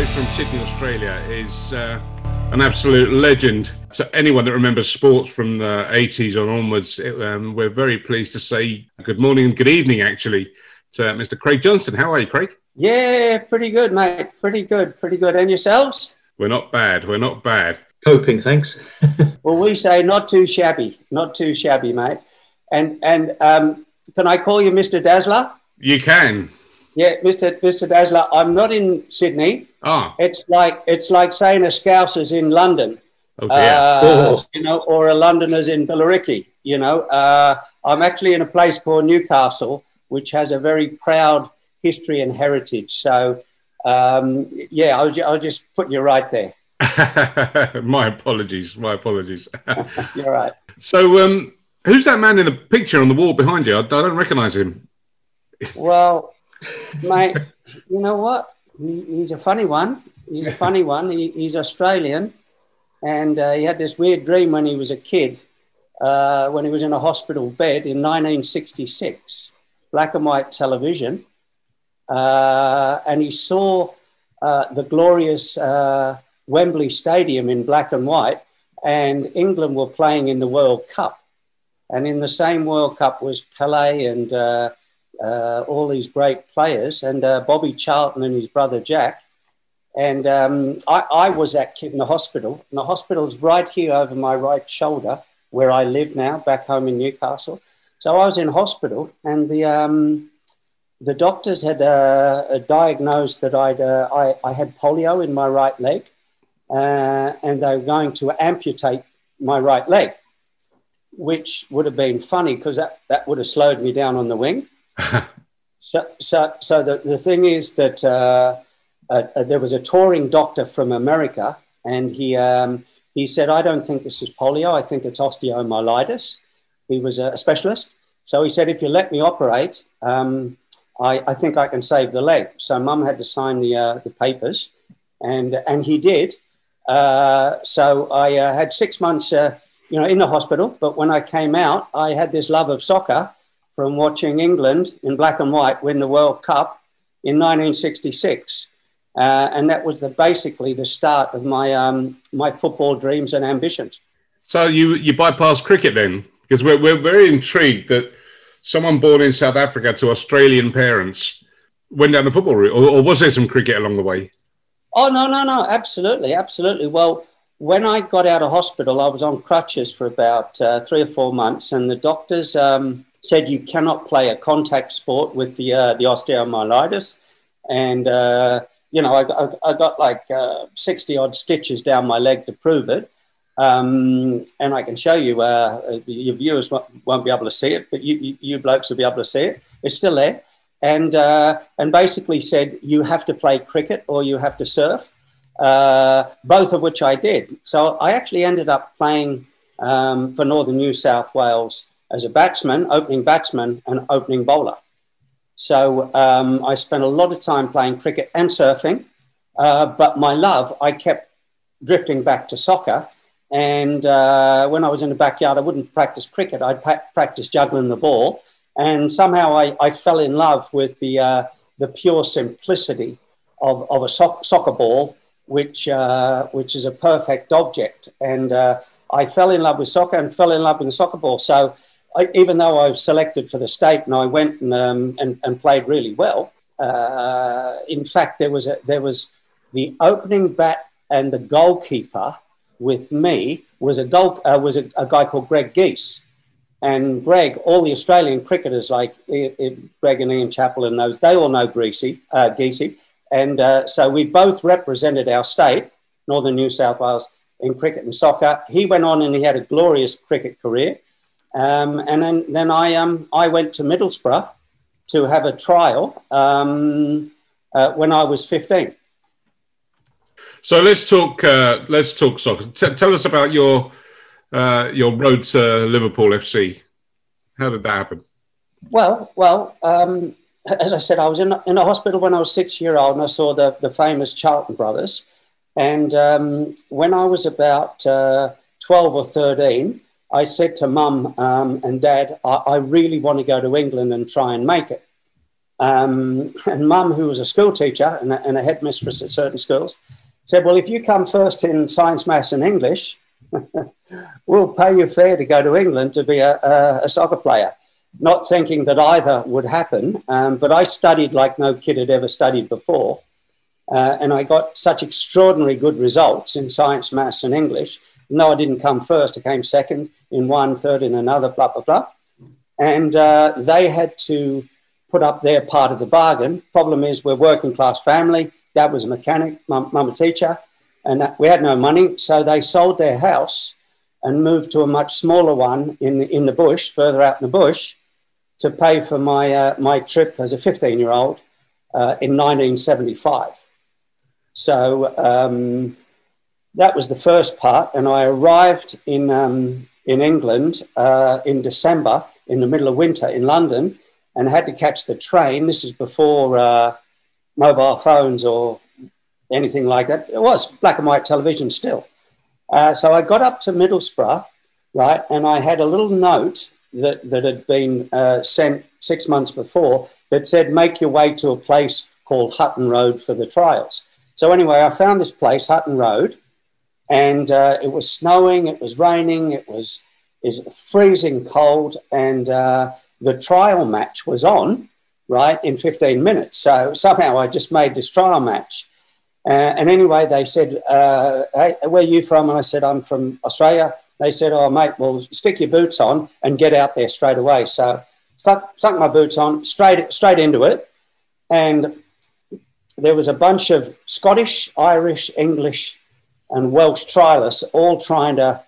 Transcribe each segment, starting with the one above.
boy from Sydney, Australia, is uh, an absolute legend. To anyone that remembers sports from the 80s on onwards, it, um, we're very pleased to say good morning and good evening, actually, to Mr. Craig Johnston. How are you, Craig? Yeah, pretty good, mate. Pretty good, pretty good. And yourselves? We're not bad. We're not bad. Coping, thanks. well, we say not too shabby, not too shabby, mate. And and um, can I call you Mr. Dazzler? You can. Yeah, Mr. Mr. Dazzler. I'm not in Sydney. Ah. It's like it's like saying a Scouser's in London. Oh. Uh, Oh. You know, or a Londoner's in Billericay. You know, uh, I'm actually in a place called Newcastle, which has a very proud history and heritage. So, um, yeah, I'll, I was just put you right there. my apologies. My apologies. You're right. so, um, who's that man in the picture on the wall behind you? I, I don't recognise him. Well, mate, you know what? He, he's a funny one. He's a funny one. He, he's Australian, and uh, he had this weird dream when he was a kid, uh, when he was in a hospital bed in 1966, black and white television, uh, and he saw uh, the glorious uh, Wembley Stadium in black and white, and England were playing in the World Cup, and in the same World Cup was Pele and uh, all these great players, and uh, Bobby Charlton and his brother Jack. And um, I, I was that kid in the hospital, and the hospital's right here over my right shoulder, where I live now, back home in Newcastle. So I was in hospital, and the um, the doctors had uh, diagnosed that I'd uh, I, I had polio in my right leg, uh, and they were going to amputate my right leg, which would have been funny because that, that would have slowed me down on the wing. So, so, so the, the thing is that uh, uh, uh, there was a touring doctor from America, and he um, he said, "I don't think this is polio. I think it's osteomyelitis." He was a specialist, so he said, "If you let me operate, um, I, I think I can save the leg." So Mum had to sign the uh, the papers, and and he did. Uh, so I uh, had six months, you know, in the hospital. But when I came out, I had this love of soccer from watching England in black and white win the World Cup in 1966. Uh, and that was the, basically the start of my, um, my football dreams and ambitions. So you you bypassed cricket then, because we're we're very intrigued that someone born in South Africa to Australian parents went down the football route, or, or was there some cricket along the way? Oh, no, no, no, absolutely, absolutely. Well, when I got out of hospital, I was on crutches for about uh, three or four months, and the doctors um, said you cannot play a contact sport with the, uh, the osteomyelitis. And, uh, you know, I, I, got like 60 odd stitches down my leg to prove it. Um, and I can show you, uh, your viewers won't, won't, be able to see it, but you, you, you, blokes will be able to see it. It's still there. And, uh, and basically said you have to play cricket or you have to surf, uh, both of which I did. So I actually ended up playing um, for Northern New South Wales as a batsman, opening batsman, and opening bowler. So um, I spent a lot of time playing cricket and surfing. Uh, but my love, I kept drifting back to soccer. And uh, when I was in the backyard, I wouldn't practice cricket. I'd pa- practice juggling the ball. And somehow I, I fell in love with the, uh, the pure simplicity of, of a soc- soccer ball, which, uh, which is a perfect object. And uh, I fell in love with soccer and fell in love with the soccer ball. So I, even though I was selected for the state and I went and, um, and, and, played really well, uh, in fact, there was, a, there was the opening bat and the goalkeeper with me was a goal uh, was a, a, guy called Greg Geese, and Greg, all the Australian cricketers like it, it, Greg and Ian Chappell and those, they all know Greasy, uh, Geesey, and uh, so we both represented our state, Northern New South Wales, in cricket and soccer. He went on and he had a glorious cricket career, um, and then then I um I went to Middlesbrough to have a trial um, uh, when I was fifteen. So let's talk. Uh, let's talk soccer. T- tell us about your uh, your road to Liverpool FC. How did that happen? Well, well, um, as I said, I was in in a hospital when I was six year old, and I saw the the famous Charlton brothers. And um, when I was about uh, twelve or thirteen, I said to Mum um, and Dad, I, I really want to go to England and try and make it. Um, and mum, who was a school teacher and a, and a headmistress at certain schools, said, Well, if you come first in science, maths, and English, we'll pay you fair to go to England to be a, a, a soccer player. Not thinking that either would happen, um, but I studied like no kid had ever studied before. Uh, and I got such extraordinary good results in science, maths, and English. No, I didn't come first, I came second in one, third in another, blah, blah, blah. And uh, they had to put up their part of the bargain. Problem is, we're working class family. Dad was a mechanic, mum, mum a teacher, and we had no money. So they sold their house and moved to a much smaller one in, in the bush, further out in the bush, to pay for my, uh, my trip as a 15 year old uh, in 1975. So um, that was the first part. And I arrived in, um, in England uh, in December, in the middle of winter in London, and had to catch the train. This is before uh, mobile phones or anything like that. It was black and white television still. Uh, so I got up to Middlesbrough, right, and I had a little note that, that had been uh, sent six months before that said, make your way to a place called Hutton Road for the trials. So anyway, I found this place, Hutton Road, and uh, it was snowing, it was raining, it was is freezing cold, and uh, the trial match was on right in 15 minutes. So somehow I just made this trial match. Uh, and anyway, they said, uh, "Hey, where are you from?" And I said, "I'm from Australia." They said, "Oh, mate, well, stick your boots on and get out there straight away." So stuck stuck my boots on straight straight into it, and there was a bunch of Scottish, Irish, English, and Welsh trialists all trying to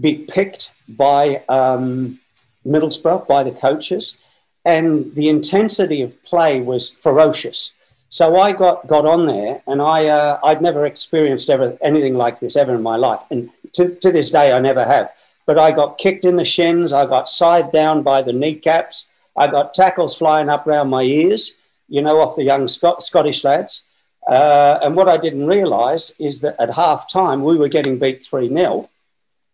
be picked by um, Middlesbrough, by the coaches, and the intensity of play was ferocious. So I got, got on there, and I, uh, I'd never experienced ever anything like this ever in my life. And to, to this day, I never have. But I got kicked in the shins, I got side down by the kneecaps, I got tackles flying up around my ears you know, off the young Scot- Scottish lads. Uh, and what I didn't realise is that at half time we were getting beat 3 0,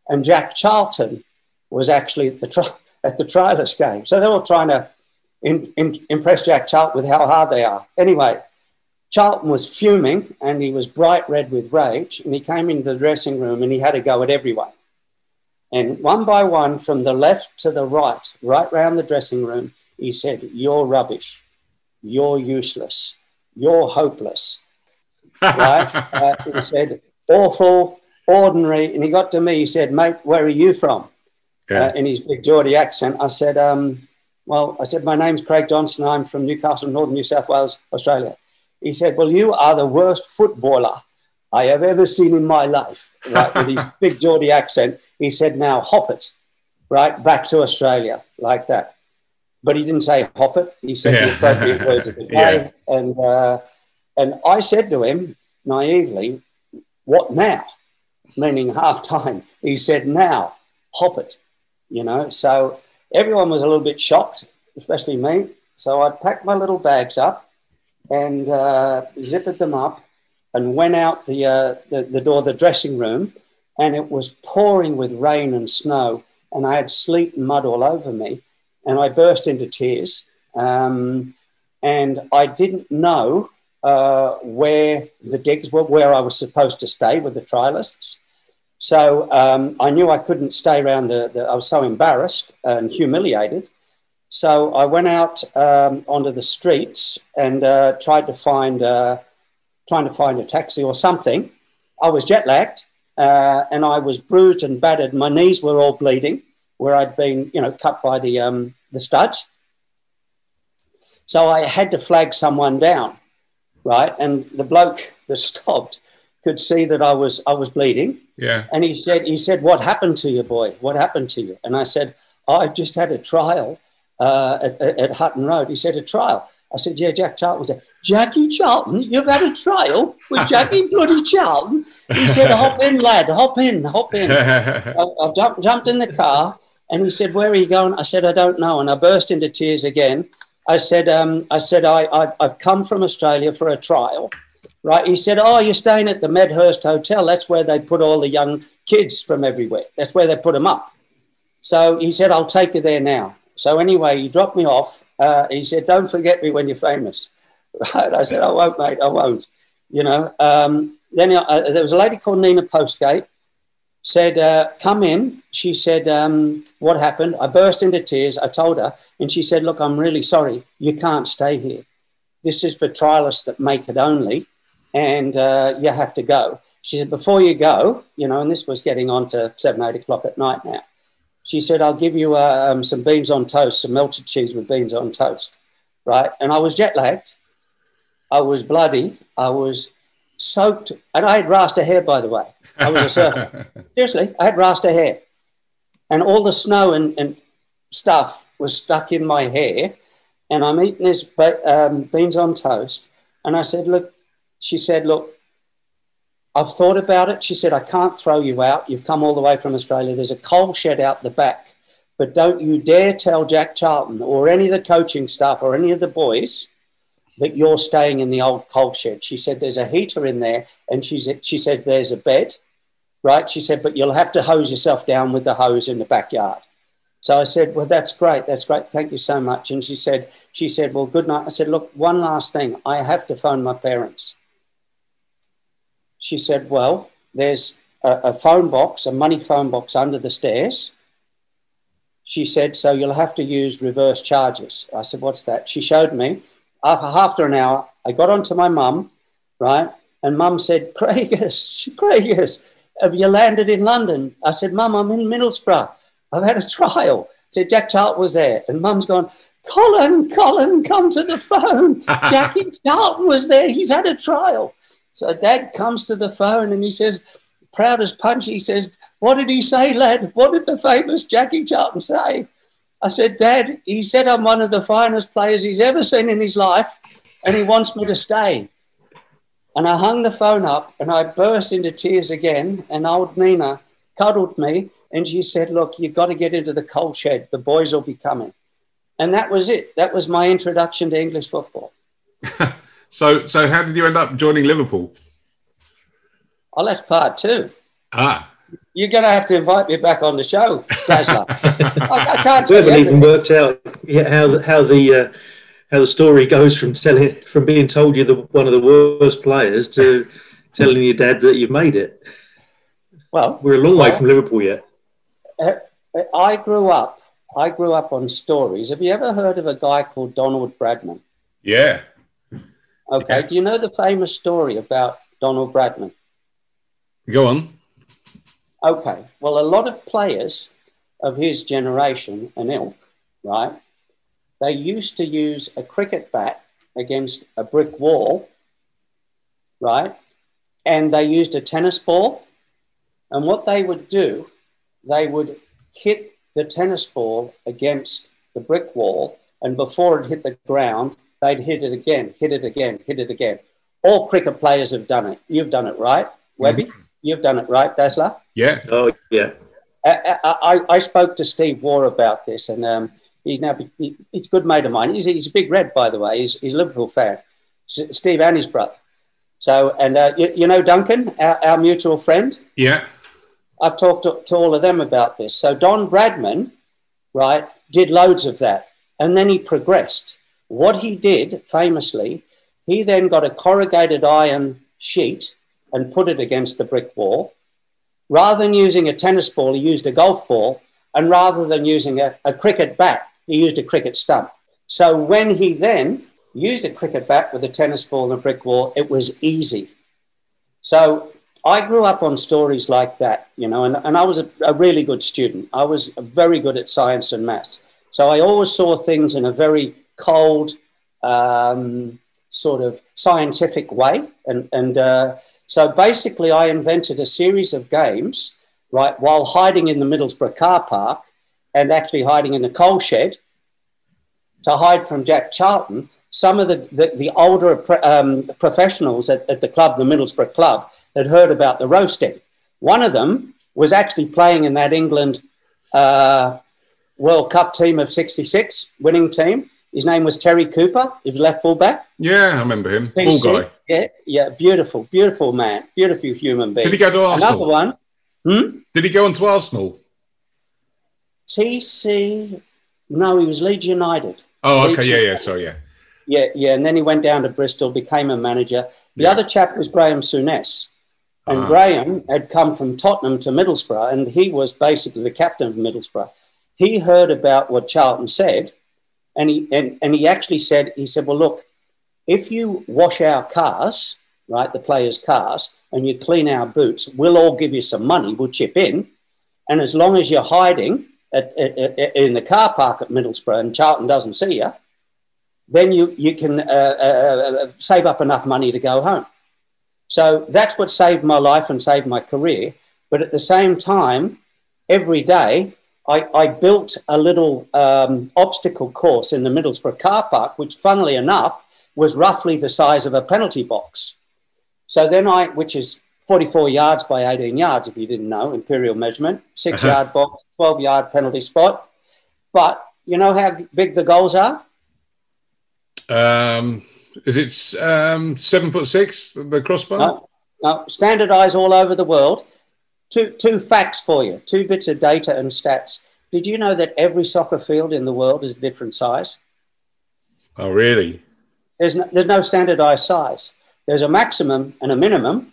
and Jack Charlton was actually at the, tri- at the trialist game. So they were trying to in, in, impress Jack Charlton with how hard they are. Anyway, Charlton was fuming and he was bright red with rage, and he came into the dressing room and he had a go at everyone. And one by one, from the left to the right, right round the dressing room, he said, You're rubbish you're useless, you're hopeless. right? Uh, he said, awful, ordinary. And he got to me, he said, mate, where are you from? Yeah. Uh, in his big Geordie accent. I said, um, well, I said, my name's Craig Johnston. I'm from Newcastle, Northern New South Wales, Australia. He said, well, you are the worst footballer I have ever seen in my life, right? With his big Geordie accent. He said, now hop it, right? Back to Australia, like that but he didn't say hop it. He said yeah. the appropriate word to play. Yeah. And, uh, and I said to him naively, what now? Meaning half time. He said, now, hop it. You know, so everyone was a little bit shocked, especially me. So I packed my little bags up and uh, zipped them up and went out the, uh, the, the door of the dressing room. And it was pouring with rain and snow. And I had sleet and mud all over me and I burst into tears. Um, and I didn't know uh, where the digs were, where I was supposed to stay with the trialists. So um, I knew I couldn't stay around the, the, I was so embarrassed and humiliated. So I went out um, onto the streets and uh, tried to find, uh, trying to find a taxi or something. I was jet lagged uh, and I was bruised and battered. My knees were all bleeding where I'd been, you know, cut by the, um, the studs. So I had to flag someone down, right? And the bloke that stopped could see that I was I was bleeding. Yeah. And he said, he said, "What happened to you, boy? What happened to you?" And I said, "I just had a trial uh, at, at, Hutton Road." He said, "A trial." I said, "Yeah, Jack Charlton was there." Jackie Charlton, you've had a trial with Jackie bloody Charlton. He said, "Hop in, lad. Hop in. Hop in." I, I jumped, jumped in the car and he said, Where are you going? I said, I don't know. And I burst into tears again. I said, um, I said, I, I've, I've come from Australia for a trial. Right. He said, Oh, you're staying at the Medhurst Hotel. That's where they put all the young kids from everywhere. That's where they put them up. So he said, I'll take you there now. So anyway, he dropped me off. Uh, he said, "Don't forget me when you're famous." Right? I said, "I won't, mate. I won't." You know. Um, then uh, there was a lady called Nina Postgate. Said, uh, "Come in." She said, um, "What happened?" I burst into tears. I told her, and she said, "Look, I'm really sorry. You can't stay here. This is for trialists that make it only, and uh, you have to go." She said, "Before you go, you know," and this was getting on to seven, eight o'clock at night now she said, I'll give you uh, um, some beans on toast, some melted cheese with beans on toast. Right. And I was jet lagged. I was bloody. I was soaked. And I had rasta hair, by the way. I was a surfer. Seriously, I had rasta hair. And all the snow and, and stuff was stuck in my hair. And I'm eating this um, beans on toast. And I said, Look, she said, Look, I've thought about it. She said, I can't throw you out. You've come all the way from Australia. There's a coal shed out the back. But don't you dare tell Jack Charlton or any of the coaching staff or any of the boys that you're staying in the old coal shed. She said, There's a heater in there. And she said, she said There's a bed, right? She said, But you'll have to hose yourself down with the hose in the backyard. So I said, Well, that's great. That's great. Thank you so much. And she said, she said, Well, good night. I said, Look, one last thing. I have to phone my parents she said, Well, there's a, a, phone box, a money phone box under the stairs. She said, So you'll have to use reverse charges. I said, What's that? She showed me. After after an hour, I got onto my mum, right? And mum said, Craigus, Craigus, have you landed in London? I said, Mum, I'm in Middlesbrough. I've had a trial. said Jack Charlton was there. And mum's gone, Colin, Colin, come to the phone. Jackie Charlton was there. He's had a trial. So dad comes to the phone and he says, proud as punch, he says, What did he say, lad? What did the famous Jackie Charlton say? I said, Dad, he said I'm one of the finest players he's ever seen in his life and he wants me to stay. And I hung the phone up and I burst into tears again. And old Nina cuddled me and she said, Look, you've got to get into the coal shed. The boys will be coming. And that was it. That was my introduction to English football. So, so how did you end up joining Liverpool? Oh, that's part two. Ah. You're going to have to invite me back on the show, Dazzler. I, I, can't. We haven't even worked out how the, how the uh, how the story goes from telling from being told you're the, one of the worst players to telling your dad that you've made it. Well, we're a long well, way from Liverpool yet. Uh, I grew up. I grew up on stories. Have you ever heard of a guy called Donald Bradman? Yeah. Okay. Do you know the famous story about Donald Bradman? Go on. Okay. Well, a lot of players of his generation and ilk, right? They used to use a cricket bat against a brick wall, right? And they used a tennis ball. And what they would do, they would hit the tennis ball against the brick wall. And before it hit the ground, they'd hit it again, hit it again, hit it again. All cricket players have done it. You've done it, right, Webby? Mm-hmm. You've done it, right, Dazzler? Yeah. Oh, yeah. I, I, I spoke to Steve Waugh about this, and um, he's now he, he's a good mate of mine. He's, he's a big red, by the way. He's, he's a Liverpool fan. Steve and his brother. So, and uh, you, you, know Duncan, our, our, mutual friend. Yeah. I've talked to, to all of them about this. So Don Bradman, right, did loads of that, and then he progressed. What he did famously, he then got a corrugated iron sheet and put it against the brick wall. Rather than using a tennis ball, he used a golf ball. And rather than using a, a cricket bat, he used a cricket stump. So when he then used a cricket bat with a tennis ball and a brick wall, it was easy. So I grew up on stories like that, you know, and, and I was a, a really good student. I was very good at science and maths. So I always saw things in a very cold, um, sort of scientific way. And, and uh, so basically, I invented a series of games, right, while hiding in the Middlesbrough car park and actually hiding in the coal shed to hide from Jack Charlton. Some of the, the, the older um, professionals at, at the club, the Middlesbrough club, had heard about the roasting. One of them was actually playing in that England uh, World Cup team of 66, winning team. His name was Terry Cooper. He was left fullback. Yeah, I remember him. Tall guy. Yeah, yeah, beautiful, beautiful man, beautiful human being. Did he go to Arsenal? Another one. Hmm? Did he go on to Arsenal? TC. No, he was Leeds United. Oh, okay, Leeds yeah, yeah, United. sorry, yeah. Yeah, yeah. And then he went down to Bristol, became a manager. The Yeah. other chap was Graham Souness. And Ah. Graham had come from Tottenham to Middlesbrough, and he was basically the captain of Middlesbrough. He heard about what Charlton said, and he and, and he actually said, he said, Well, look, if you wash our cars, right, the players' cars, and you clean our boots, we'll all give you some money, we'll chip in. And as long as you're hiding at, at, at- in the car park at Middlesbrough and Charlton doesn't see you, then you, you can uh, uh, uh, save up enough money to go home. So that's what saved my life and saved my career. But at the same time, every day, I, I built a little um, obstacle course in the Middlesbrough car park, which, funnily enough, was roughly the size of a penalty box. So then I, which is 44 yards by 18 yards, if you didn't know, imperial measurement, 6 Uh-huh. yard box, 12 yard penalty spot. But you know how big the goals are? Um, is it um, seven foot six, the crossbar? No, no, standardized all over the world. Two, two facts for you, two bits of data and stats. Did you know that every soccer field in the world is a different size? Oh, really? There's no, there's no standardized size. There's a maximum and a minimum,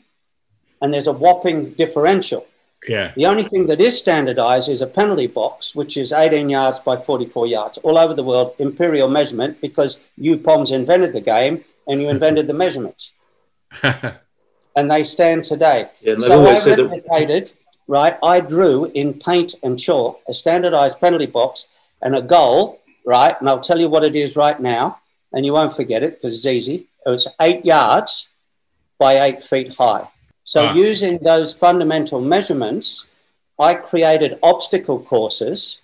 and there's a whopping differential. Yeah. The only thing that is standardized is a penalty box, which is 18 yards by 44 yards, all over the world, imperial measurement, because you Poms invented the game and you invented the measurements. and they stand today. Yeah, and so I always said that- right? I drew in paint and chalk a standardized penalty box and a goal, right? And I'll tell you what it is right now, and you won't forget it because it's easy. It's eight yards by eight feet high. So Ah. using those fundamental measurements, I created obstacle courses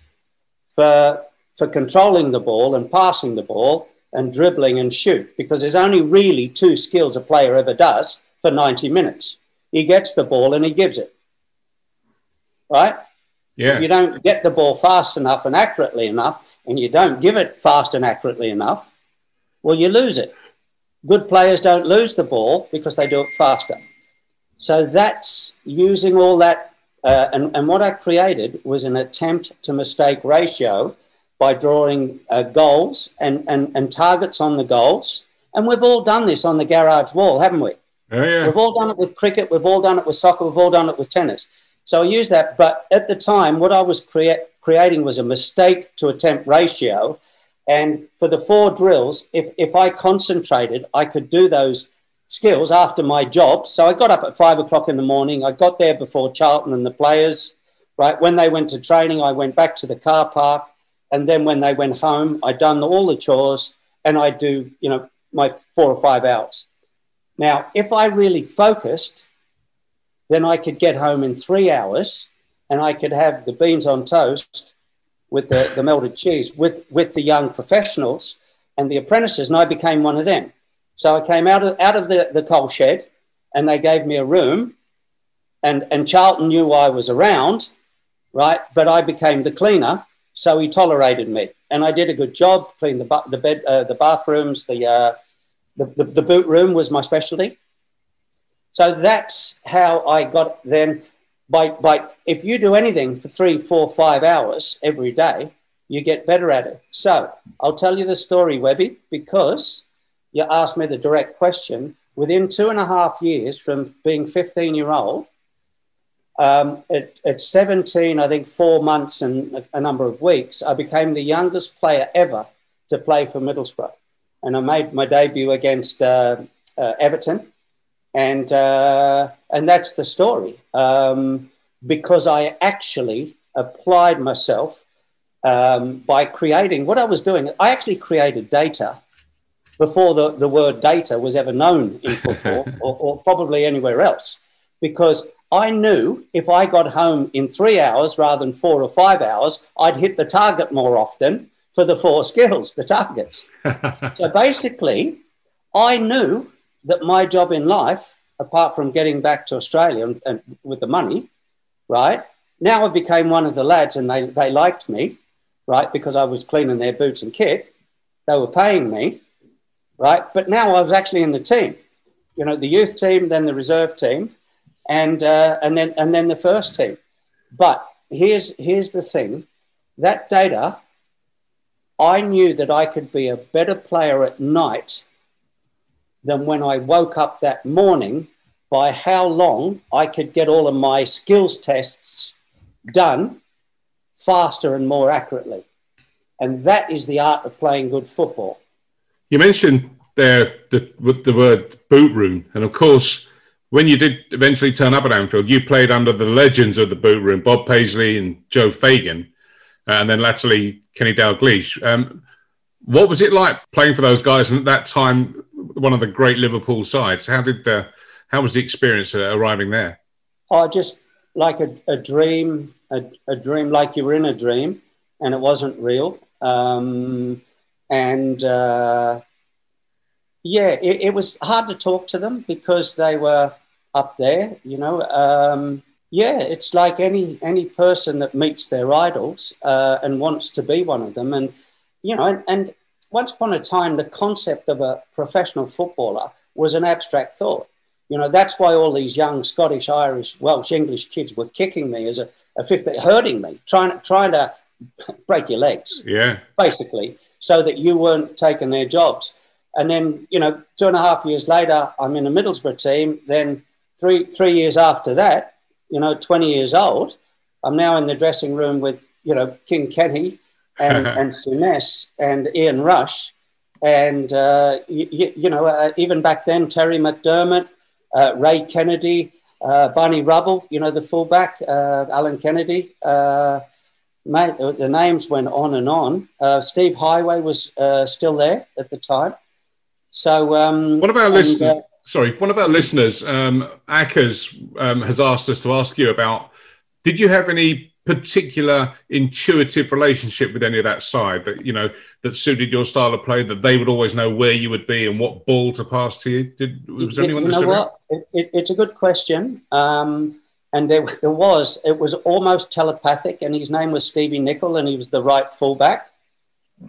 for for controlling the ball and passing the ball and dribbling and shoot because there's only really two skills a player ever does for 90 minutes. He gets the ball and he gives it. Right? Yeah. If you don't get the ball fast enough and accurately enough, and you don't give it fast and accurately enough, well, you lose it. Good players don't lose the ball because they do it faster. So that's using all that. Uh, and, and what I created was an attempt to mistake ratio by drawing uh, goals and, and, and targets on the goals. And we've all done this on the garage wall, haven't we? Oh, yeah. We've all done it with cricket, we've all done it with soccer, we've all done it with tennis. So I use that. But at the time, what I was crea- creating was a mistake to attempt ratio. And for the four drills, if, if I concentrated, I could do those skills after my job. So I got up at five o'clock in the morning. I got there before Charlton and the players, right? When they went to training, I went back to the car park. And then when they went home, I'd done all the chores and I'd do, you know, my four or five hours. Now, if I really focused, then I could get home in three hours and I could have the beans on toast with the, the melted cheese with, with the young professionals and the apprentices, and I became one of them. So I came out of, out of the, the coal shed and they gave me a room, and, and Charlton knew I was around, right? But I became the cleaner, so he tolerated me. And I did a good job, cleaned the, the, bed, uh, the bathrooms, the, uh, the, the, the boot room was my specialty. So that's how I got then. By, by if you do anything for three, four, five hours every day, you get better at it. So I'll tell you the story, Webby, because you asked me the direct question. Within two and a half years from being 15 year old, um, at, at 17, I think four months and a, a number of weeks, I became the youngest player ever to play for Middlesbrough. And I made my debut against uh, uh, Everton and uh, and that's the story. Um, because I actually applied myself um, by creating what I was doing. I actually created data before the, the word data was ever known in football or, or probably anywhere else, because I knew if I got home in three hours rather than four or five hours, I'd hit the target more often for the four skills, the targets. so basically, I knew that my job in life, apart from getting back to Australia and, and with the money, right? Now I became one of the lads and they, they liked me, right? Because I was cleaning their boots and kit. They were paying me, right? But now I was actually in the team, you know, the youth team, then the reserve team, and, uh, and, then, and then the first team. But here's, here's the thing that data I knew that I could be a better player at night than when I woke up that morning by how long I could get all of my skills tests done faster and more accurately. And that is the art of playing good football. You mentioned there the, with the word boot room. And of course, when you did eventually turn up at Anfield, you played under the legends of the boot room, Bob Paisley and Joe Fagan, uh, and then latterly Kenny Dalglish. Um, what was it like playing for those guys? And at that time, one of the great Liverpool sides. How did uh, how was the experience uh, arriving there? Oh, just like a, a dream, a, a, dream like you were in a dream, and it wasn't real. Um, and uh, yeah, it, it, was hard to talk to them because they were up there, you know. Um, yeah, it's like any any person that meets their idols uh, and wants to be one of them, and you know, and, and once upon a time, the concept of a professional footballer was an abstract thought. You know, that's why all these young Scottish, Irish, Welsh, English kids were kicking me as a, a fifth, hurting me, trying, trying to break your legs. Yeah. Basically, so that you weren't taking their jobs. And then, you know, two and a half years later, I'm in a Middlesbrough team. Then three three years after that, you know, 20 years old, I'm now in the dressing room with, you know, King Kenny and, and Souness and Ian Rush. And, uh, you, you, know, uh, even back then, Terry McDermott, uh, Ray Kennedy, uh, Barney Rubble, you know, the fullback, uh, Alan Kennedy. Uh, mate, the names went on and on. Steve Heighway was still there at the time. So, um, what about listeners? Uh, sorry, one of our listeners, um, Ackers, um, has asked us to ask you about. Did you have any particular intuitive relationship with any of that side that you know that suited your style of play? That they would always know where you would be and what ball to pass to you. Did was there anyone? You know what? It, it, it's a good question. Um, and there, there was, it was almost telepathic, and his name was Stevie Nicol, and he was the right fullback,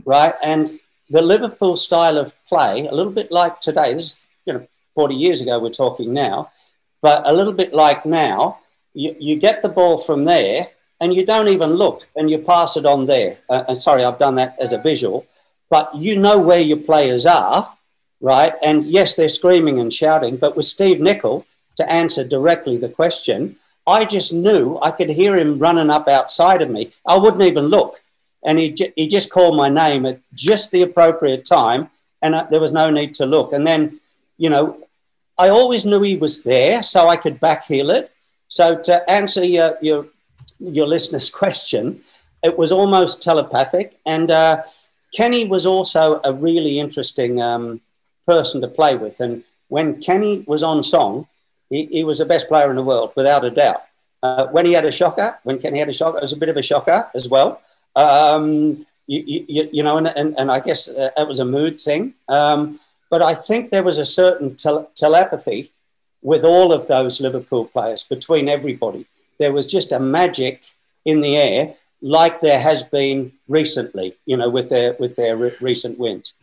right? And the Liverpool style of play, a little bit like today, this is, you know, 40 years ago, we're talking now, but a little bit like now, you, you get the ball from there and you don't even look and you pass it on there. Uh, and sorry, I've done that as a visual, but you know where your players are, right? And yes, they're screaming and shouting, but with Steve Nicol, to answer directly the question, I just knew I could hear him running up outside of me. I wouldn't even look. And he, he just called my name at just the appropriate time and uh, there was no need to look. And then you know i always knew he was there so i could back backheel it. So to answer your your, your listener's question it was almost telepathic. And uh, kenny was also a really interesting um, person to play with. And when kenny was on song he, was the best player in the world without a doubt uh, when he had a shocker when kenny had a shocker it was a bit of a shocker as well um, you, you, you, know, and, and, and I guess uh, it was a mood thing. Um, but I think there was a certain tel- telepathy with all of those Liverpool players between everybody. There was just a magic in the air, like there has been recently, you know, with their with their re- recent wins.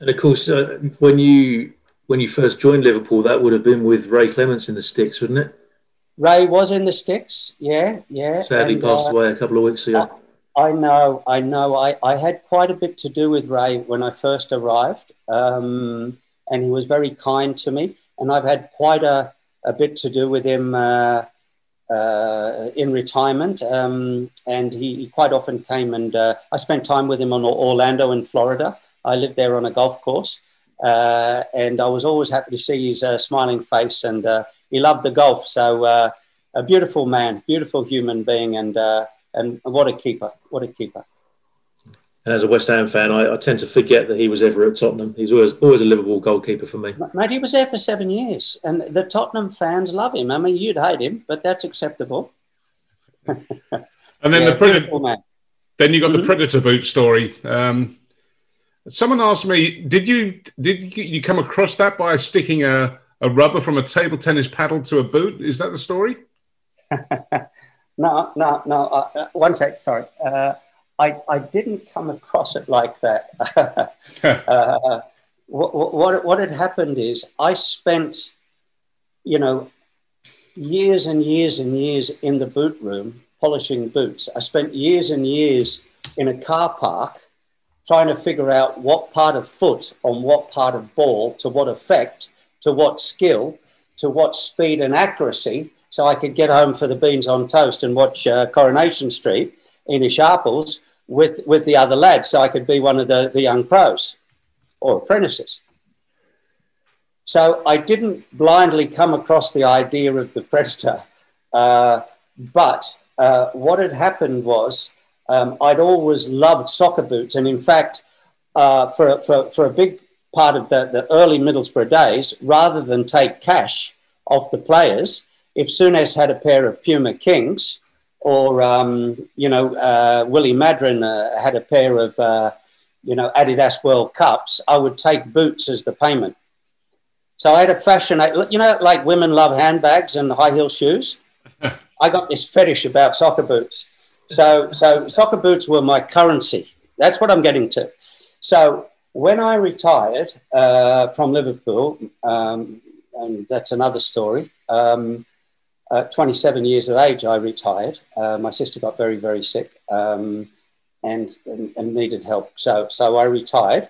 And of course, uh, when you when you first joined Liverpool, that would have been with Ray Clemence in the sticks, wouldn't it? Ray was in the sticks, yeah, yeah. Sadly, and, passed uh, away a couple of weeks ago. I know, I know. I, I had quite a bit to do with Ray when I first arrived, um, and he was very kind to me. And I've had quite a, a bit to do with him uh, uh, in retirement. Um, and he, he, quite often came and uh, I spent time with him on Orlando in Florida. I lived there on a golf course. Uh, and I was always happy to see his uh, smiling face, and uh, he loved the golf. So, a beautiful man, beautiful human being, and and what a keeper! What a keeper! And as a West Ham fan, I, I, tend to forget that he was ever at Tottenham. He's always always a Liverpool goalkeeper for me. Mate, he was there for seven years, and the Tottenham fans love him. I mean, you'd hate him, but that's acceptable. and then yeah, the predator. Then you got mm-hmm. the predator boot story. Um, someone asked me, did you did you come across that by sticking a, a rubber from a table tennis paddle to a boot? Is that the story? No, no, no. Uh, uh, one sec, sorry. Uh, I, I didn't come across it like that. uh, what, what, what had happened is I spent, you know, years and years and years in the boot room polishing boots. I spent years and years in a car park trying to figure out what part of foot on what part of ball to what effect to what skill to what speed and accuracy so I could get home for the beans on toast and watch uh, Coronation Street in Sharples with, with the other lads so I could be one of the, the young pros or apprentices. So I didn't blindly come across the idea of the predator, uh, but uh, what had happened was um, I'd always loved soccer boots, and in fact, uh, for, for, for a big part of the, the early Middlesbrough days, rather than take cash off the players, if Souness had a pair of Puma Kings, or um, you know uh, Willie Maddren uh, had a pair of uh, you know Adidas World Cups, I would take boots as the payment. So I had a fashion, you know, like women love handbags and high heel shoes. I got this fetish about soccer boots. So, so soccer boots were my currency. That's what I'm getting to. So when I retired uh, from Liverpool, um, and that's another story. Um, at 27 years of age, I retired. Uh, my sister got very, very sick um, and, and, and, needed help. So, so I retired.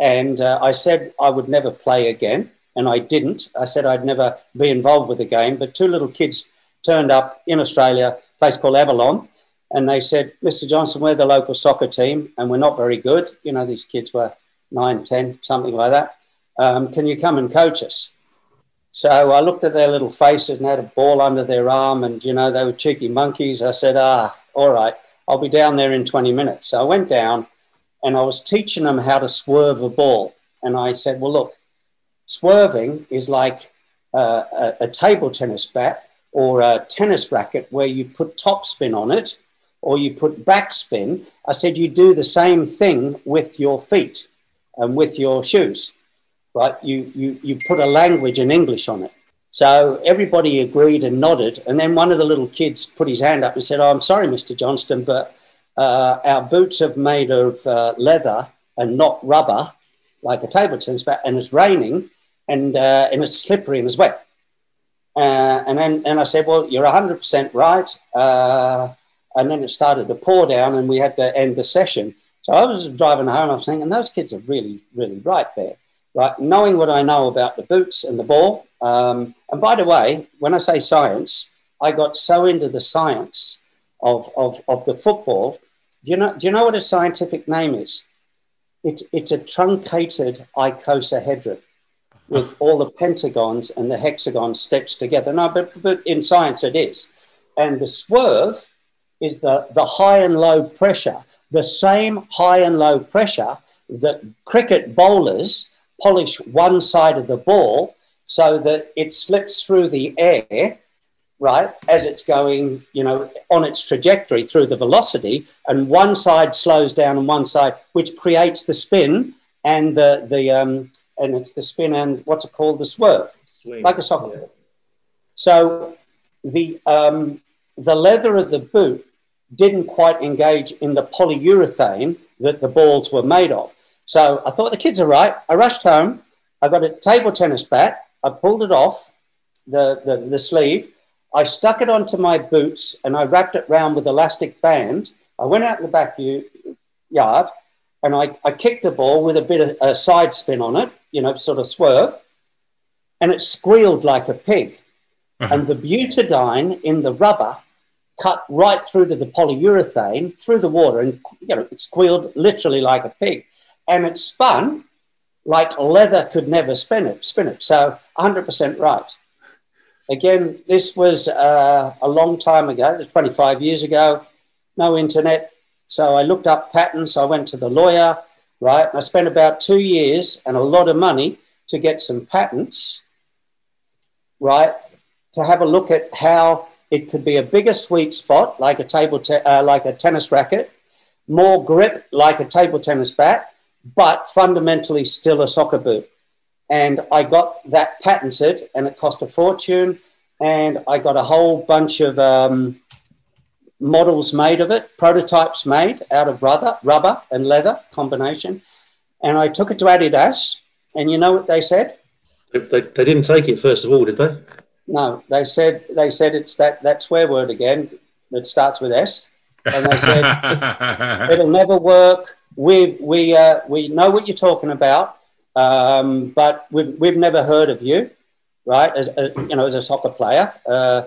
And uh, I said I would never play again and I didn't. I said I'd never be involved with the game, but two little kids turned up in Australia, a place called Avalon, and they said, Mr. Johnston, we're the local soccer team and we're not very good. You know, these kids were nine, ten, something like that. Um, can you come and coach us? So I looked at their little faces and had a ball under their arm, and you know, they were cheeky monkeys. I said, Ah, all right, I'll be down there in 20 minutes. So I went down and I was teaching them how to swerve a ball. And I said, Well, look, Swerving is like uh, a, a table tennis bat or a tennis racket where you put topspin on it or you put backspin. I said you do the same thing with your feet and with your shoes, right? You, you, you put a language in English on it. So everybody agreed and nodded. And then one of the little kids put his hand up and said, Oh, I'm sorry, Mr. Johnston, but uh, our boots are made of uh, leather and not rubber, like a table tennis bat, and it's raining and uh, and it's slippery and it's wet. Uh, and then and I said, well, you're 100% right. And then it started to pour down, and we had to end the session. So I was driving home. I was thinking, those kids are really, really right there. Right, knowing what I know about the boots and the ball. Um, and by the way, when I say science, I got so into the science of, of, of the football. Do you know? Do you know what a scientific name is? It's it's a truncated icosahedron with all the pentagons and the hexagons stitched together. No, but, but in science it is. And the swerve is the, the high and low pressure, the same high and low pressure that cricket bowlers polish one side of the ball so that it slips through the air, right, as it's going, you know, on its trajectory through the velocity, and one side slows down and one side, which creates the spin and the, the, um, and it's the spin and what's it called, the swerve, Swing. like a soccer ball. So the um, the leather of the boot didn't quite engage in the polyurethane that the balls were made of. So I thought the kids are right. I rushed home. I got a table tennis bat. I pulled it off the, the, the sleeve. I stuck it onto my boots and I wrapped it round with elastic band. I went out in the back yard and I, I kicked the ball with a bit of a side spin on it you know, sort of swerve, and it squealed like a pig. Uh-huh. And the butadiene in the rubber cut right through to the polyurethane through the water, and you know, it squealed literally like a pig. And it spun like leather could never spin it. Spin it. So 100% right. Again, this was uh, a long time ago. It was 25 years ago. No internet. So I looked up patents. I went to the lawyer right? I spent about two years and a lot of money to get some patents, right? To have a look at how it could be a bigger sweet spot, like a table, te- uh, like a tennis racket, more grip, like a table tennis bat, but fundamentally still a soccer boot. And I got that patented, and it cost a fortune. And I got a whole bunch of um, models made of it, prototypes made out of rubber, rubber and leather combination. And I took it to Adidas, and you know what they said? They, they didn't take it first of all, did they? No, they said they said it's that that swear word again that starts with S, and they said it, will never work. we we uh, we know what you're talking about, um, but we've we've never heard of you, right? As a, you know, as a soccer player, uh,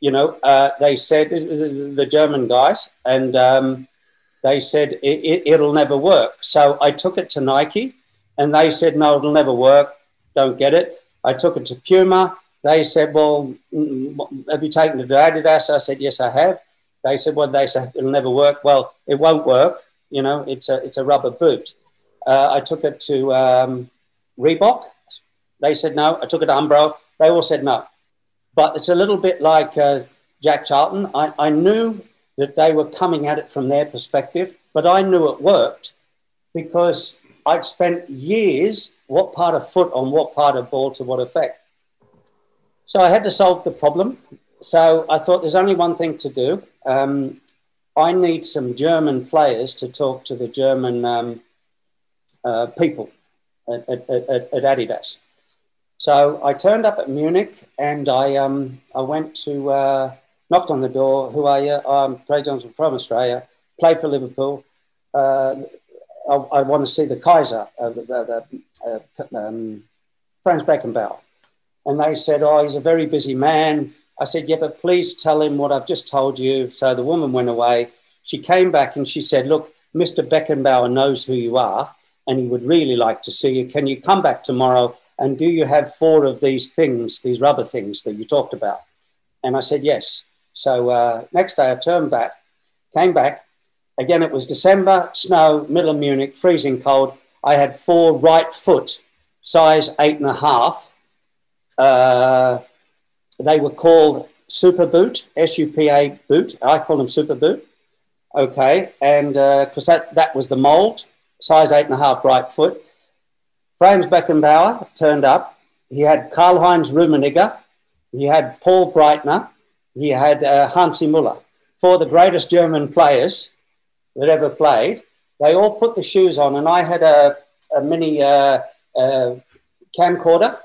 you know, uh, they said the German guys, and um, they said it, will it, never work. So I took it to Nike, and they said no, it'll never work. Don't get it. I took it to Puma. They said, well, mm, have you taken it Adidas? I said, yes, I have. They said, well, they said it'll never work. Well, it won't work. You know, it's a it's a rubber boot. Uh, I took it to um, Reebok. They said no. I took it to Umbro. They all said no. But it's a little bit like uh, Jack Charlton. I, I knew that they were coming at it from their perspective, but I knew it worked because I'd spent years what part of foot on what part of ball to what effect. So I had to solve the problem. So I thought there's only one thing to do. Um, I need some German players to talk to the German um, uh, people at, at, at, at, Adidas. So I turned up at Munich and I, um, I went to, uh, knocked on the door. Who are you? I'm Craig Johnston from Australia, played for Liverpool. Uh, I, I, want to see the Kaiser, uh, uh, um, Franz Beckenbauer. And they said, Oh, he's a very busy man. I said, Yeah, but please tell him what I've just told you. So the woman went away. She came back and she said, Look, Mr. Beckenbauer knows who you are and he would really like to see you. Can you come back tomorrow? And do you have four of these things, these rubber things that you talked about? And I said, Yes. So uh, next day I turned back, came back. Again, it was December, snow, middle of Munich, freezing cold. I had four right foot, size eight and a half. Uh, they were called Super Boot, S U P A boot. I call them Super Boot. Okay, and because uh, that, that was the mold, size eight and a half right foot. Franz Beckenbauer turned up. He had Karl Heinz Rummenigge. He had Paul Breitner. He had uh, Hansi Muller. Four of the greatest German players that ever played. They all put the shoes on, and I had a, a mini uh, uh, camcorder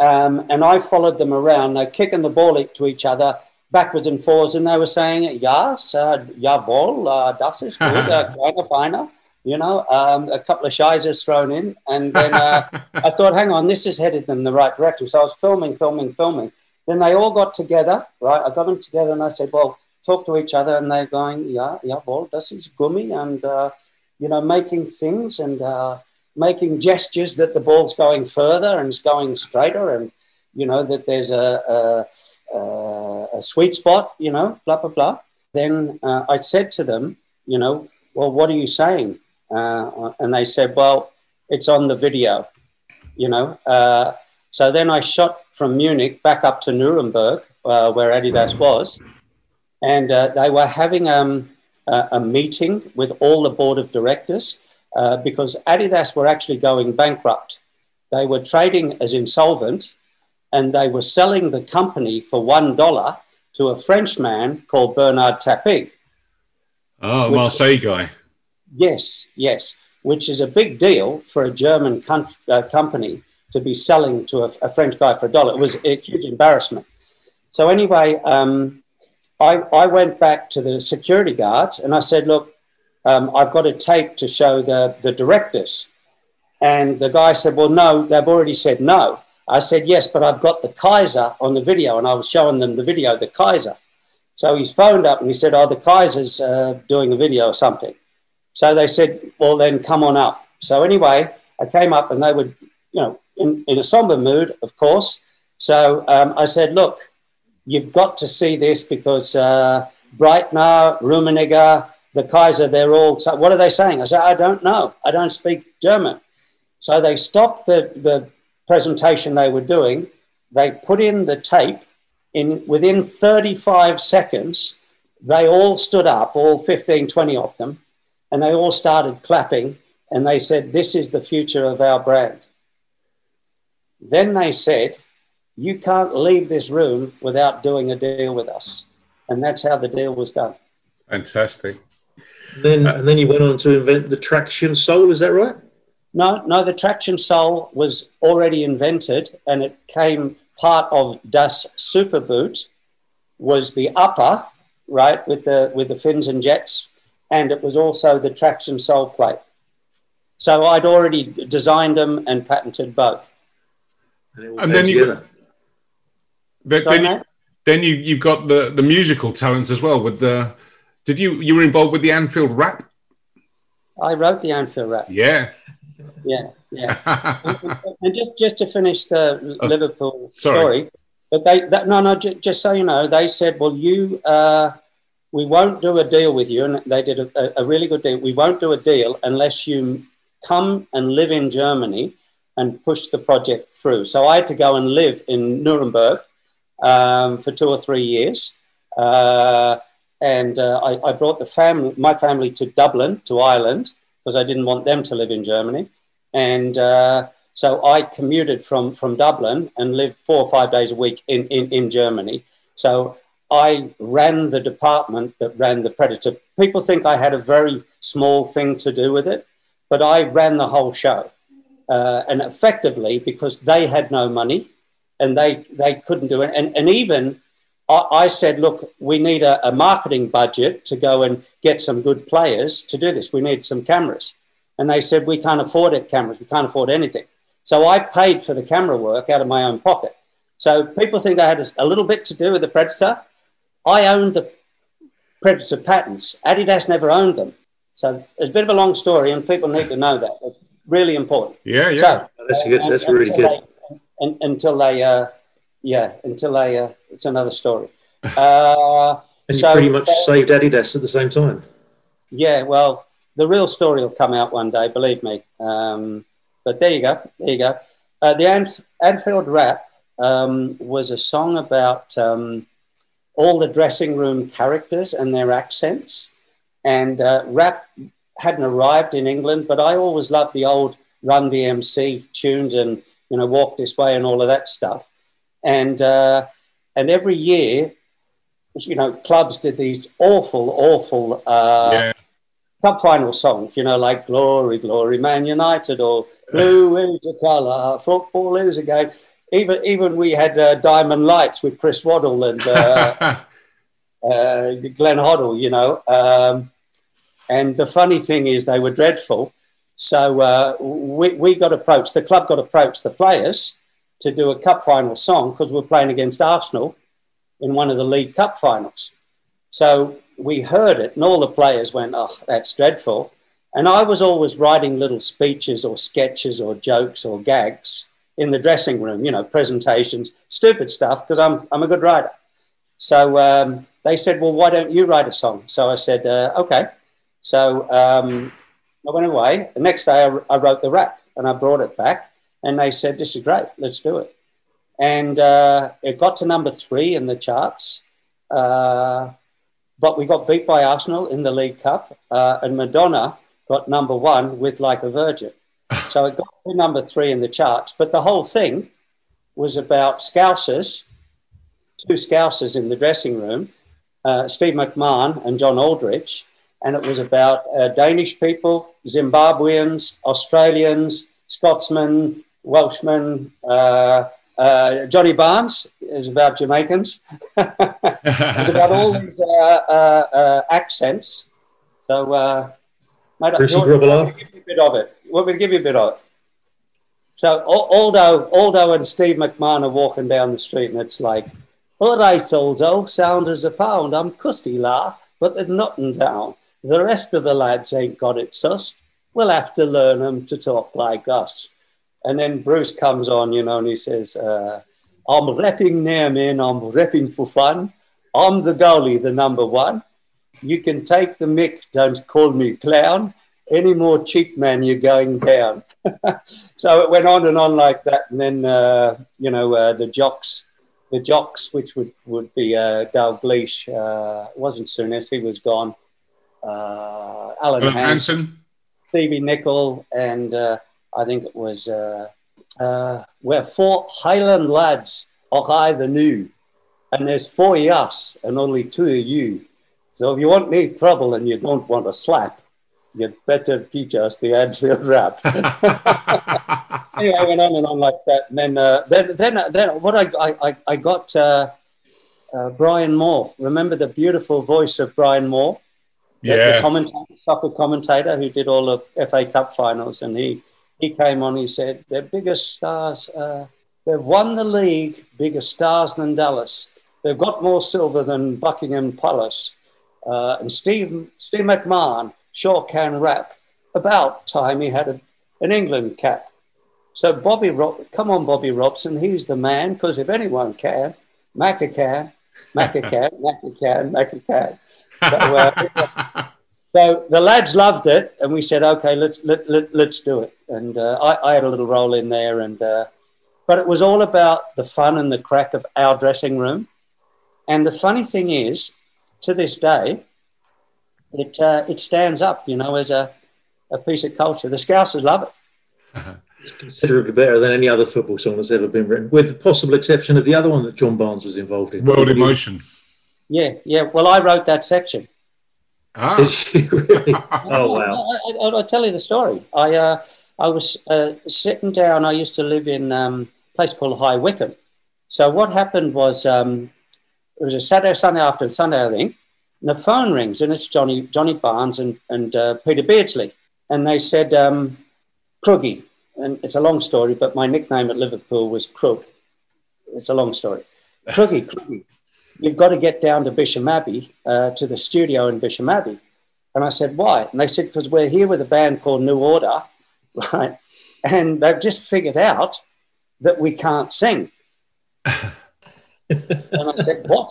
um, and I followed them around, uh, kicking the ball to each other backwards and forwards, and they were saying, "Yes, uh, jawohl, uh, das ist gut, uh, kleiner feiner." You know, um, a couple of shizers thrown in, and then uh, I thought, "Hang on, this is headed in the right direction." So I was filming, filming, filming. Then they all got together, right? I got them together, and I said, "Well, talk to each other," and they're going, "Yeah, jawohl, das ist gummy," and uh, you know, making things and uh, making gestures that the ball's going further and it's going straighter and, you know, that there's a, a, a sweet spot, you know, blah, blah, blah. Then uh, I said to them, you know, well, what are you saying? Uh, and they said, well, it's on the video, you know. Uh, so then I shot from Munich back up to Nuremberg, uh, where Adidas was, and uh, they were having um, a, a meeting with all the board of directors uh, because Adidas were actually going bankrupt. They were trading as insolvent and they were selling the company for $1 to a Frenchman called Bernard Tapie. Oh, Marseille guy. Yes, yes, which is a big deal for a German com- uh, company to be selling to a, a, French guy for a dollar. It was a huge embarrassment. So, anyway, um, I, I went back to the security guards and I said, Look, um, I've got a tape to show the, the directors. And the guy said, Well, no, they've already said no. I said, Yes, but I've got the Kaiser on the video. And I was showing them the video, the Kaiser. So he's phoned up and he said, Oh, the Kaiser's uh, doing a video or something. So they said, Well, then come on up. So anyway, I came up and they were, you know, in, in a somber mood, of course. So um, I said, Look, you've got to see this because uh, Breitner, Rummenigge, the Kaiser, they're all, what are they saying? I said, I don't know. I don't speak German. So they stopped the, the presentation they were doing. They put in the tape. In within 35 seconds, they all stood up, all 15, 20 of them, and they all started clapping. And they said, This is the future of our brand. Then they said, You can't leave this room without doing a deal with us. And that's how the deal was done. Fantastic. And then, uh, and then you went on to invent the traction sole. Is that right? No, no. The traction sole was already invented, and it came part of Das Superboot Was the upper right with the with the fins and jets, and it was also the traction sole plate. So I'd already designed them and patented both. And, and then you, then, then, you, then you you've got the the musical talents as well. With the did you you were involved with the Anfield Rap? I wrote the Anfield Rap. Yeah. Yeah, yeah. and, and, just just to finish the oh, Liverpool story, but they that, no no just, just so you know, they said, well, you. Uh, we won't do a deal with you. And they did a, a, really good deal. We won't do a deal unless you come and live in Germany and push the project through. So I had to go and live in Nuremberg um, for two or three years. Uh, and uh, I, I, brought the family, my family to Dublin, to Ireland, because I didn't want them to live in Germany. And uh, so I commuted from, from Dublin and lived four or five days a week in, in, in Germany. So I ran the department that ran the Predator. People think I had a very small thing to do with it, but I ran the whole show. Uh, and effectively, because they had no money and they, they couldn't do it. And, and even I, I said, look, we need a, a marketing budget to go and get some good players to do this. We need some cameras. And they said, we can't afford it, cameras. We can't afford anything. So I paid for the camera work out of my own pocket. So people think I had a, little bit to do with the Predator. I owned the Predator patents. Adidas never owned them. So it's a bit of a long story, and people need to know that. It's really important. Yeah, yeah. So, that's good. That's really good. They, until they, uh, yeah, until they, uh, it's another story. Uh, and so, you pretty much so, saved Adidas at the same time. Yeah, well, the real story will come out one day, believe me. Um, but there you go. There you go. Uh, the Anf- Anfield Rap um, was a song about um, all the dressing room characters and their accents. And uh, rap hadn't arrived in England, but I always loved the old Run DMC tunes and you know Walk This Way and all of that stuff. And uh, and every year, you know, clubs did these awful, awful uh, yeah. cup final songs. You know, like Glory, Glory, Man United, or Blue is a colour, football is a game even even we had uh, Diamond Lights with Chris Waddle and uh, uh, Glenn Hoddle, you know. Um, and the funny thing is, they were dreadful. So uh, we, we got approached, the club got approached, the players, to do a cup final song because we're playing against Arsenal in one of the League Cup finals. So we heard it, and all the players went, Oh, that's dreadful. And I was always writing little speeches or sketches or jokes or gags in the dressing room, you know, presentations, stupid stuff, because I'm, I'm a good writer. So um, they said, well, why don't you write a song? So I said, uh, okay. So um, I went away. The next day I, I, wrote the rap and I brought it back and they said, this is great, let's do it. And uh, it got to number three in the charts. Uh, but we got beat by Arsenal in the League Cup, uh, and Madonna got number one with Like a Virgin. So it got to number three in the charts. But the whole thing was about Scousers, two Scousers in the dressing room, uh, Steve McMahon and John Aldridge, And it was about uh, Danish people, Zimbabweans, Australians, Scotsmen, Welshmen. Uh, uh Johnny Barnes is about Jamaicans. it's about all these uh, uh, accents. So, uh, mate, I'll give you a bit of it want me to give you a bit of it? So Aldo, Aldo and Steve McMahon are walking down the street, and it's like, all right, Aldo, sound as a pound. I'm custy la, but they're nothing down. The rest of the lads ain't got it sus. We'll have to learn them to talk like us. And then Bruce comes on, you know, and he says, uh, I'm rapping now, man. I'm rapping for fun. I'm the goalie, the number one. You can take the mick, don't call me clown any more cheek man, you're going down. so it went on and on like that. And then, uh, you know, uh, the jocks, the jocks, which would, would be uh, Dalglish, uh, wasn't Souness, he was gone. Uh, Alan Hansen, Stevie Nicol, and uh, I think it was, uh, uh, we're four Highland lads, I the new. And there's four of us and only two of you. So if you want any trouble and you don't want a slap, you'd better teach us the Anfield rap. anyway, I went on and on like that. And then, uh, then, then, uh, then what I, I, I got uh, uh, Brian Moore. Remember the beautiful voice of Brian Moore? Yeah. the commentator, soccer commentator who did all the FA Cup finals, and he he came on. He said their biggest stars. Uh, they've won the league, bigger stars than Dallas. They've got more silver than Buckingham Palace. Uh, and Steve Steve McMahon sure can rap. About time he had a, an England cap. So Bobby, Rob, come on, Bobby Robson, he's the man. Because if anyone can, Macca can, Macca can, Macca can, Macca can. So, uh, so the lads loved it, and we said, okay, let's let, let, let's do it. And uh, I, I had a little role in there, and uh, but it was all about the fun and the crack of our dressing room. And the funny thing is, to this day, it uh, it stands up, you know, as a, a piece of culture. The Scousers love it. It's considerably better than any other football song that's ever been written, with the possible exception of the other one that John Barnes was involved in. World in Motion. Yeah, yeah. Well, I wrote that section. Ah. Did you really? Oh wow! I, I, will tell you the story. I uh, I was uh, sitting down. I used to live in um, a place called High Wycombe. So what happened was um, it was a Saturday, Sunday after Sunday, I think. And the phone rings, and it's Johnny Johnny Barnes and and uh, Peter Beardsley, and they said, um, "Kruggy," and it's a long story, but my nickname at Liverpool was Krug. It's a long story. Kruggy, Kruggy, you've got to get down to Bisham Abbey, uh, to the studio in Bisham Abbey. And I said, why? And they said, because we're here with a band called New Order, right? And they've just figured out that we can't sing. and I said, what?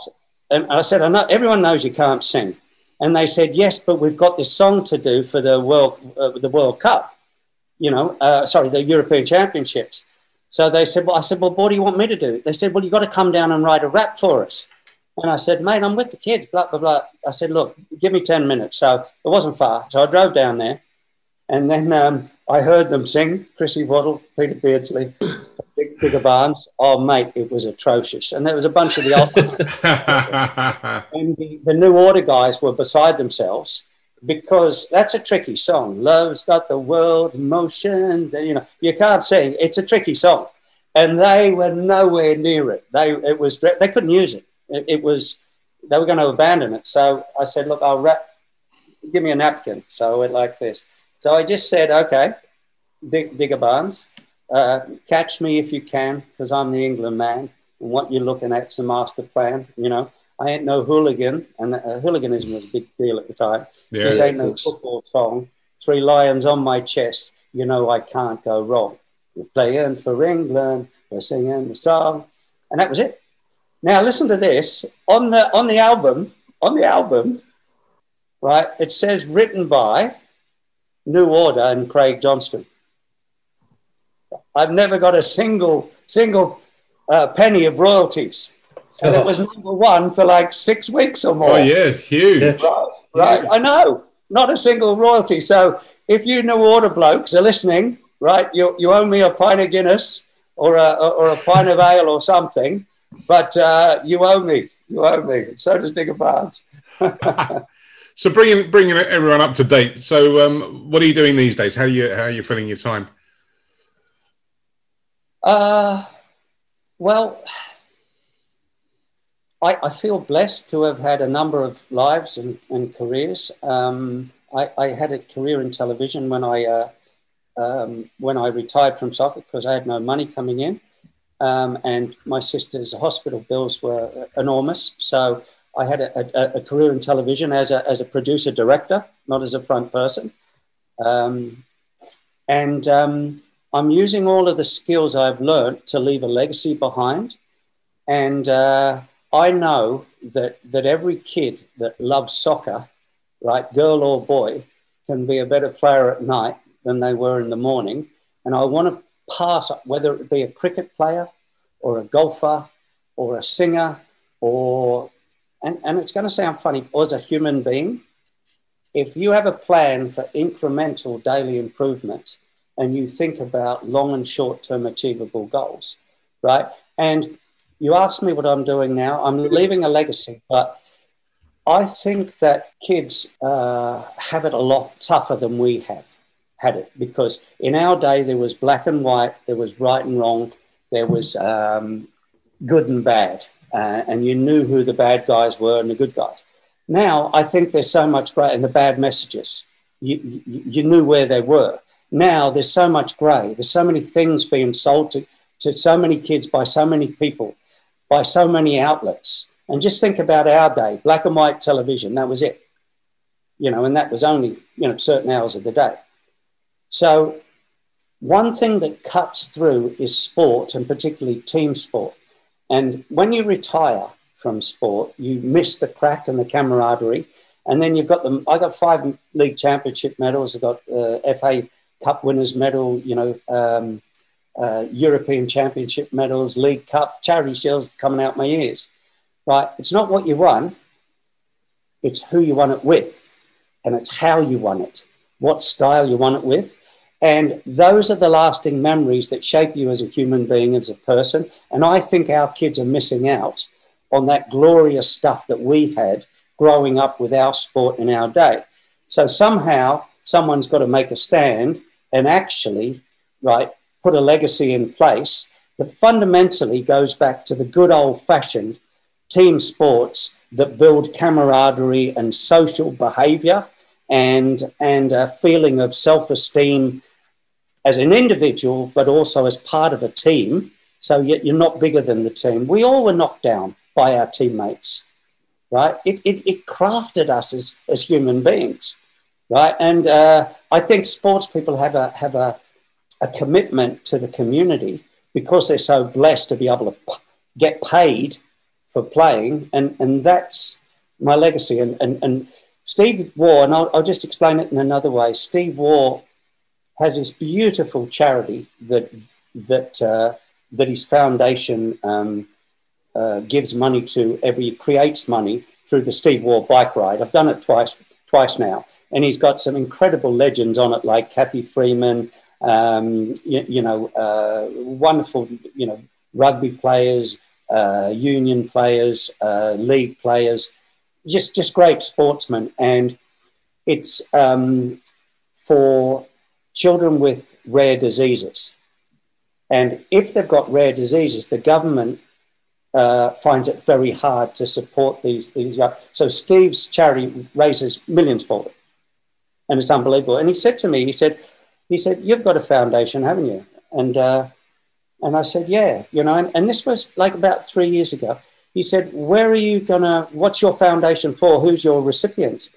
And I said, I know everyone knows you can't sing. And they said, yes, but we've got this song to do for the World, uh, the World Cup, you know, uh, sorry, the European Championships. So they said, well, I said, well, what do you want me to do? They said, well, you've got to come down and write a rap for us. And I said, mate, I'm with the kids, blah, blah, blah. I said, look, give me 10 minutes. So it wasn't far. So I drove down there and then um, I heard them sing, Chrissy Waddle, Peter Beardsley, Big, Bigger Barnes. Oh, mate, it was atrocious. And there was a bunch of the old and the, the New Order guys were beside themselves because that's a tricky song. Love's got the world in motion. You know, you can't sing. It's a tricky song. And they were nowhere near it. They, it was, they couldn't use it. It, it was, they were going to abandon it. So I said, look, I'll wrap, give me a napkin. So I went like this. So I just said, okay, dig, Digger Barnes, uh, catch me if you can, because I'm the England man. And what you're looking at is a master plan. You know, I ain't no hooligan, and uh, hooliganism was a big deal at the time. Yeah, this ain't no football song. Three lions on my chest. You know I can't go wrong. We're playing for England. We're singing the song, and that was it. Now listen to this on the on the album on the album, right? It says written by New Order and Craig Johnston. I've never got a single single uh, penny of royalties, and it was number one for like six weeks or more. Oh yeah, huge. Right, right. I know, not a single royalty. So if you New Order blokes are listening, right, you, you owe me a pint of Guinness or a, or a pint of ale or something, but uh, you owe me. You owe me. So does Digger Barnes. So bringing bringing everyone up to date. So um, what are you doing these days? How are you how are you filling your time? Uh, well, I, I feel blessed to have had a number of lives and, and careers. Um, I, I had a career in television when I uh, um, when I retired from soccer because I had no money coming in, um, and my sister's hospital bills were enormous. So I had a, a, a career in television as a as a producer director, not as a front person, um, and um, I'm using all of the skills I've learned to leave a legacy behind, and uh, I know that that every kid that loves soccer, right, girl or boy, can be a better player at night than they were in the morning. And I want to pass, whether it be a cricket player or a golfer or a singer or, and, and it's going to sound funny, as a human being, if you have a plan for incremental daily improvement and you think about long and short term achievable goals, right? And you asked me what I'm doing now. I'm leaving a legacy, but I think that kids uh, have it a lot tougher than we have had it because in our day there was black and white, there was right and wrong, there was um, good and bad, uh, and you knew who the bad guys were and the good guys. Now I think there's so much grey and the bad messages. You, you, you knew where they were. Now there's so much grey. There's so many things being sold to, to so many kids by so many people, by so many outlets. And just think about our day black and white television, that was it. You know, and that was only, you know, certain hours of the day. So, one thing that cuts through is sport and particularly team sport. And when you retire from sport, you miss the crack and the camaraderie. And then you've got them. I got five league championship medals. I got uh, FA Cup winners medal. You know, um, uh, European Championship medals, League Cup, Charity Shields coming out my ears. Right? It's not what you won. It's who you won it with, and it's how you won it, what style you won it with, and those are the lasting memories that shape you as a human being, as a person. And I think our kids are missing out on that glorious stuff that we had growing up with our sport in our day. So somehow someone's got to make a stand and actually, right, put a legacy in place that fundamentally goes back to the good old fashioned team sports that build camaraderie and social behavior and, and a feeling of self esteem as an individual, but also as part of a team. So yet you're not bigger than the team. We all were knocked down by our teammates, right? It, it, it crafted us as, as human beings, right? And uh, I think sports people have a, have a, a commitment to the community because they're so blessed to be able to get paid for playing. And, and that's my legacy. And, and, and Steve Waugh, and I'll, I'll just explain it in another way. Steve Waugh has this beautiful charity that that uh, that his foundation um, uh, gives money to every creates money through the Steve Waugh bike ride. I've done it twice twice now, and he's got some incredible legends on it, like Cathy Freeman, um, you, you, know, uh, wonderful, you know, rugby players, uh, union players, uh, league players, just just great sportsmen, and it's um, for children with rare diseases. And if they've got rare diseases, the government uh, finds it very hard to support these these. So Steve's charity raises millions for it, and it's unbelievable. And he said to me, he said, he said, "You've got a foundation, haven't you?" And uh, and I said, "Yeah, you know." And, and this was like about three years ago. He said, "Where are you gonna? What's your foundation for? Who's your recipients?"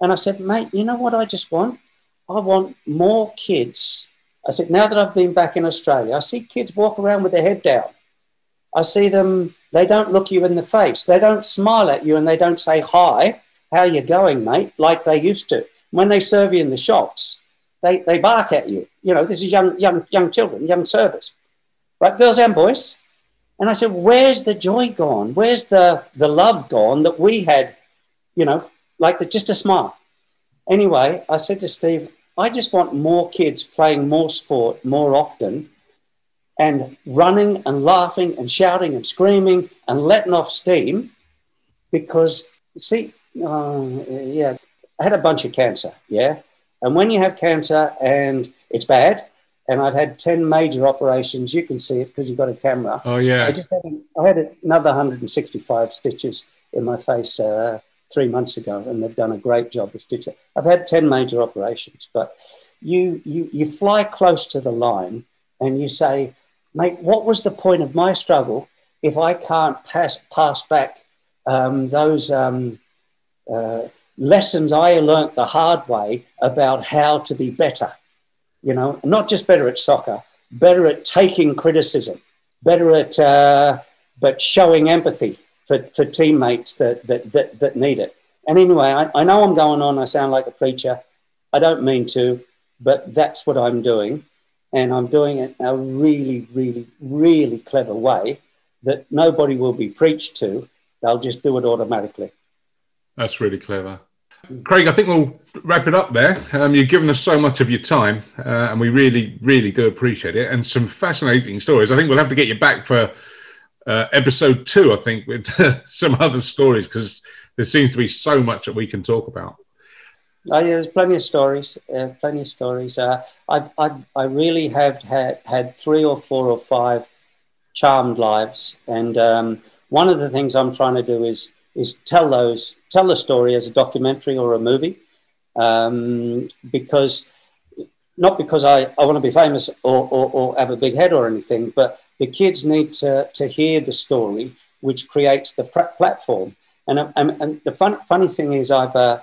And I said, "Mate, you know what I just want? I want more kids. I said, now that I've been back in Australia, I see kids walk around with their head down. I see them, they don't look you in the face. They don't smile at you and they don't say, hi, how you going, mate, like they used to. When they serve you in the shops, they, they bark at you. You know, this is young, young, young children, young servers, right? Girls and boys. And I said, where's the joy gone? Where's the, the love gone that we had, you know, like the, just a smile? Anyway, I said to Steve, I just want more kids playing more sport more often and running and laughing and shouting and screaming and letting off steam because, see, uh, yeah, I had a bunch of cancer, yeah. And when you have cancer and it's bad, and I've had 10 major operations, you can see it because you've got a camera. Oh, yeah. I, just had, I had another 165 stitches in my face uh, three months ago, and they've done a great job of stitching. I've had 10 major operations, but you, you, you fly close to the line and you say, mate, what was the point of my struggle if I can't pass, pass back um, those um, uh, lessons I learnt the hard way about how to be better? You know, not just better at soccer, better at taking criticism, better at uh, but showing empathy, for, for teammates that, that, that, that need it. And anyway, I, I know I'm going on. I sound like a preacher. I don't mean to, but that's what I'm doing. And I'm doing it in a really, really, really clever way that nobody will be preached to. They'll just do it automatically. That's really clever. Craig, I think we'll wrap it up there. Um, you've given us so much of your time, uh, and we really, really do appreciate it. And some fascinating stories. I think we'll have to get you back for uh, episode two, I think, with some other stories because there seems to be so much that we can talk about. Oh, yeah, there's plenty of stories. Uh, plenty of stories. Uh, I've, I've, I really have had, had three or four or five charmed lives, and um, one of the things I'm trying to do is is tell those tell the story as a documentary or a movie, um, because not because I, I want to be famous or, or, or have a big head or anything, but the kids need to, to hear the story, which creates the platform. And, and, and the fun, funny thing is, I've uh,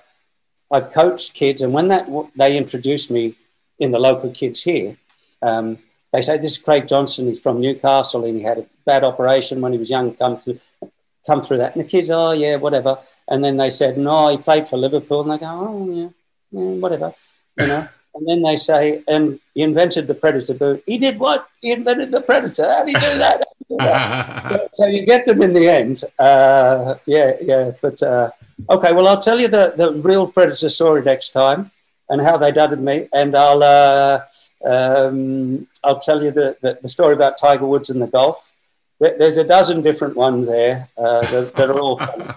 I've coached kids, and when that they introduced me in the local kids here, um, they say this is Craig Johnston. He's from Newcastle, and he had a bad operation when he was young. Come through, come through that, and the kids, oh yeah, whatever. And then they said, no, he played for Liverpool, and they go, oh yeah, yeah whatever, you know. And then they say, and he invented the Predator boot. He did what? He invented the Predator. How did he do that? so, so, you get them in the end. Uh, yeah, yeah. But uh, okay, well, I'll tell you the, the real Predator story next time and how they dudded me, and I'll uh, um, I'll tell you the, the, the, story about Tiger Woods and the golf. There's a dozen different ones there uh, that, that, are all funny.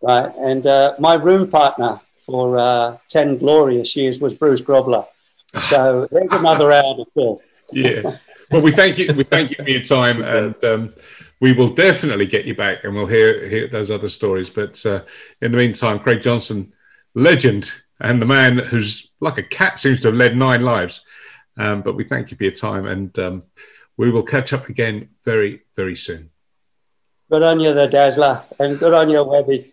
right. And uh, my room partner for uh, ten glorious years was Bruce Grobbelaar. So there's another hour to fill. yeah. Well, we thank you. We thank you for your time, and um, we will definitely get you back, and we'll hear hear those other stories. But uh, in the meantime, Craig Johnston, legend, and the man who's like a cat seems to have led nine lives. Um, but we thank you for your time, and um, we will catch up again very, very soon. Good on you, the Dazzler, and good on you, Webby.